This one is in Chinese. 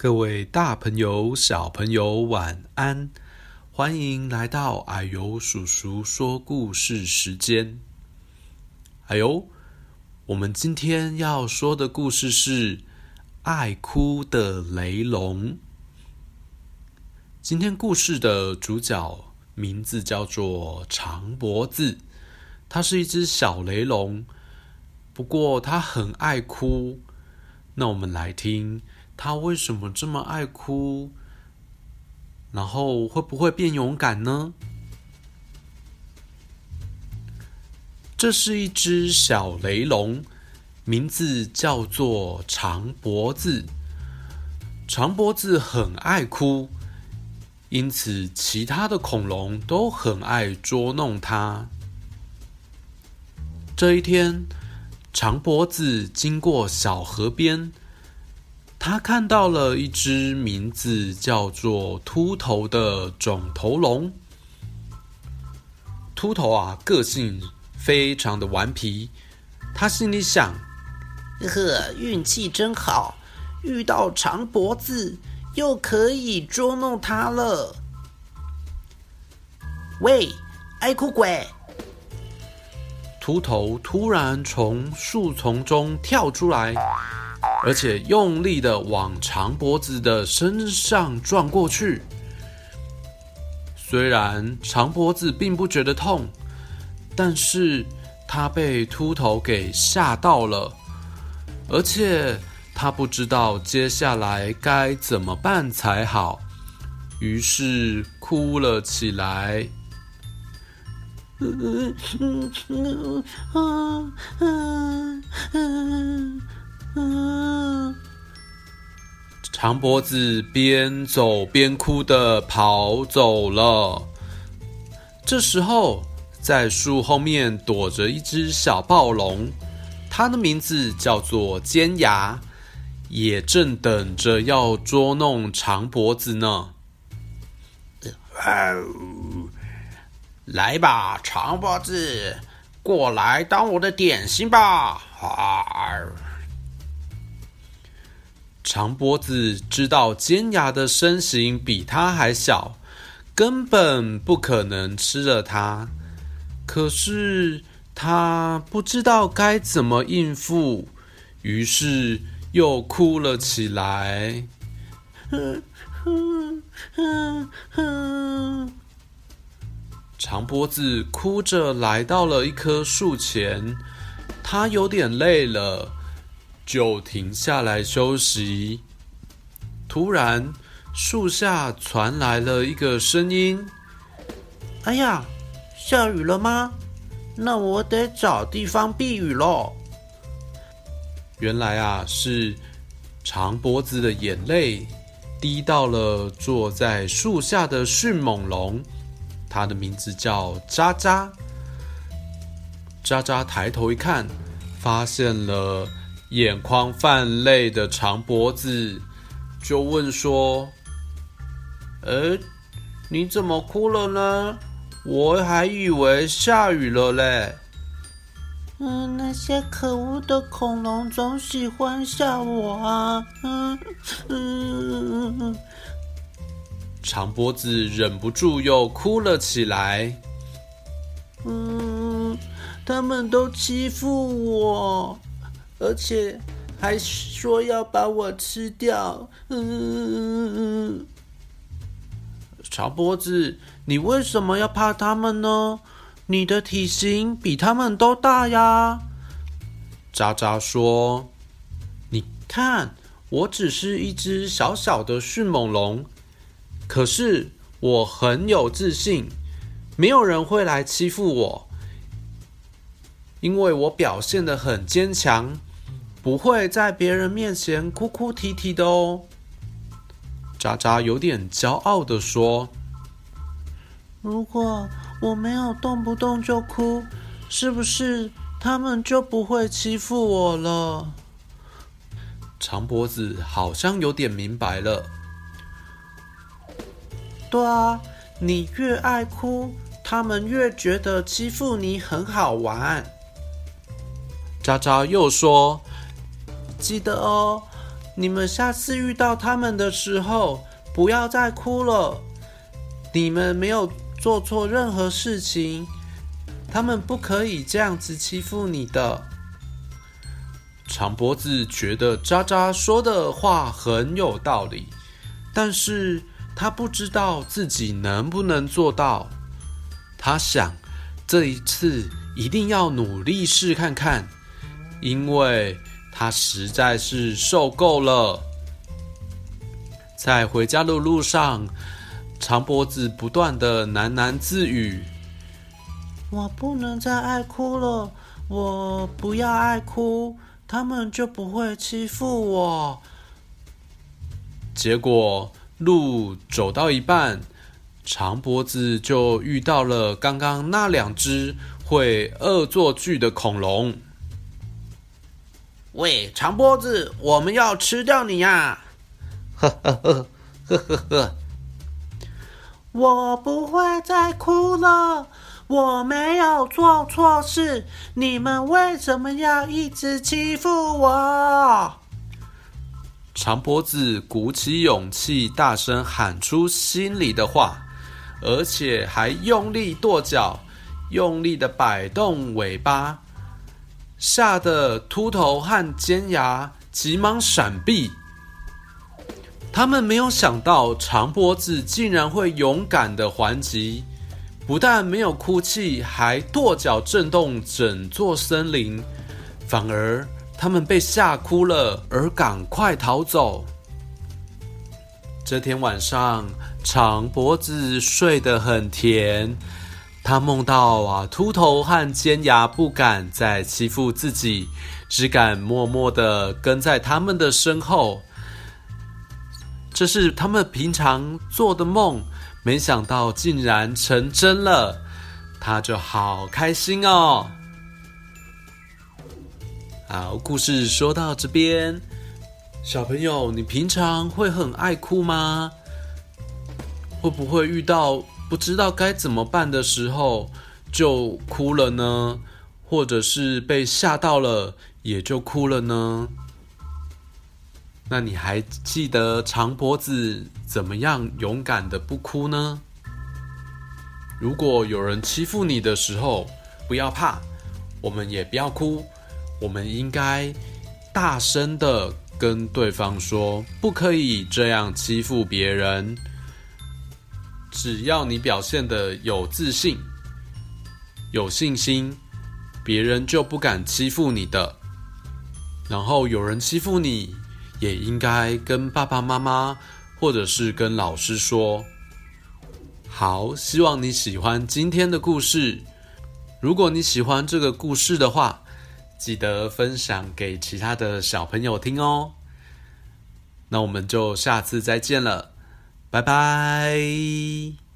各位大朋友、小朋友，晚安！欢迎来到矮油叔叔说故事时间。啊呦，我们今天要说的故事是爱哭的雷龙。今天故事的主角名字叫做长脖子，它是一只小雷龙，不过它很爱哭。那我们来听。他为什么这么爱哭？然后会不会变勇敢呢？这是一只小雷龙，名字叫做长脖子。长脖子很爱哭，因此其他的恐龙都很爱捉弄它。这一天，长脖子经过小河边。他看到了一只名字叫做秃头的肿头龙。秃头啊，个性非常的顽皮。他心里想：“呵，运气真好，遇到长脖子，又可以捉弄他了。”喂，爱哭鬼！秃头突然从树丛中跳出来。而且用力的往长脖子的身上撞过去。虽然长脖子并不觉得痛，但是他被秃头给吓到了，而且他不知道接下来该怎么办才好，于是哭了起来。嗯嗯嗯嗯嗯嗯长脖子边走边哭的跑走了。这时候，在树后面躲着一只小暴龙，它的名字叫做尖牙，也正等着要捉弄长脖子呢。来吧，长脖子，过来当我的点心吧！长脖子知道尖牙的身形比他还小，根本不可能吃了它。可是他不知道该怎么应付，于是又哭了起来。长脖子哭着来到了一棵树前，他有点累了。就停下来休息。突然，树下传来了一个声音：“哎呀，下雨了吗？那我得找地方避雨喽。”原来啊，是长脖子的眼泪滴到了坐在树下的迅猛龙，它的名字叫渣渣。渣渣抬头一看，发现了。眼眶泛泪的长脖子就问说：“哎，你怎么哭了呢？我还以为下雨了嘞。”嗯，那些可恶的恐龙总喜欢吓我啊！嗯嗯嗯。长脖子忍不住又哭了起来。嗯，他们都欺负我。而且还说要把我吃掉。嗯，长脖子，你为什么要怕他们呢？你的体型比他们都大呀。渣渣说：“你看，我只是一只小小的迅猛龙，可是我很有自信，没有人会来欺负我，因为我表现得很坚强。”不会在别人面前哭哭啼啼的哦。渣渣有点骄傲的说：“如果我没有动不动就哭，是不是他们就不会欺负我了？”长脖子好像有点明白了。对啊，你越爱哭，他们越觉得欺负你很好玩。渣渣又说。记得哦，你们下次遇到他们的时候，不要再哭了。你们没有做错任何事情，他们不可以这样子欺负你的。长脖子觉得渣渣说的话很有道理，但是他不知道自己能不能做到。他想，这一次一定要努力试看看，因为他实在是受够了。在回家的路上，长脖子不断的喃喃自语：“我不能再爱哭了，我不要爱哭。”他们就不会欺负我。结果路走到一半，长脖子就遇到了刚刚那两只会恶作剧的恐龙。喂，长脖子，我们要吃掉你呀！呵呵呵呵呵呵。我不会再哭了。我没有做错事，你们为什么要一直欺负我？长脖子鼓起勇气，大声喊出心里的话，而且还用力跺脚，用力的摆动尾巴，吓得秃头和尖牙急忙闪避。他们没有想到，长脖子竟然会勇敢的还击。不但没有哭泣，还跺脚震动整座森林，反而他们被吓哭了，而赶快逃走。这天晚上，长脖子睡得很甜，他梦到啊，秃头和尖牙不敢再欺负自己，只敢默默的跟在他们的身后。这是他们平常做的梦。没想到竟然成真了，他就好开心哦。好，故事说到这边，小朋友，你平常会很爱哭吗？会不会遇到不知道该怎么办的时候就哭了呢？或者是被吓到了也就哭了呢？那你还记得长脖子怎么样勇敢的不哭呢？如果有人欺负你的时候，不要怕，我们也不要哭，我们应该大声的跟对方说，不可以这样欺负别人。只要你表现的有自信、有信心，别人就不敢欺负你的。然后有人欺负你，也应该跟爸爸妈妈，或者是跟老师说。好，希望你喜欢今天的故事。如果你喜欢这个故事的话，记得分享给其他的小朋友听哦。那我们就下次再见了，拜拜。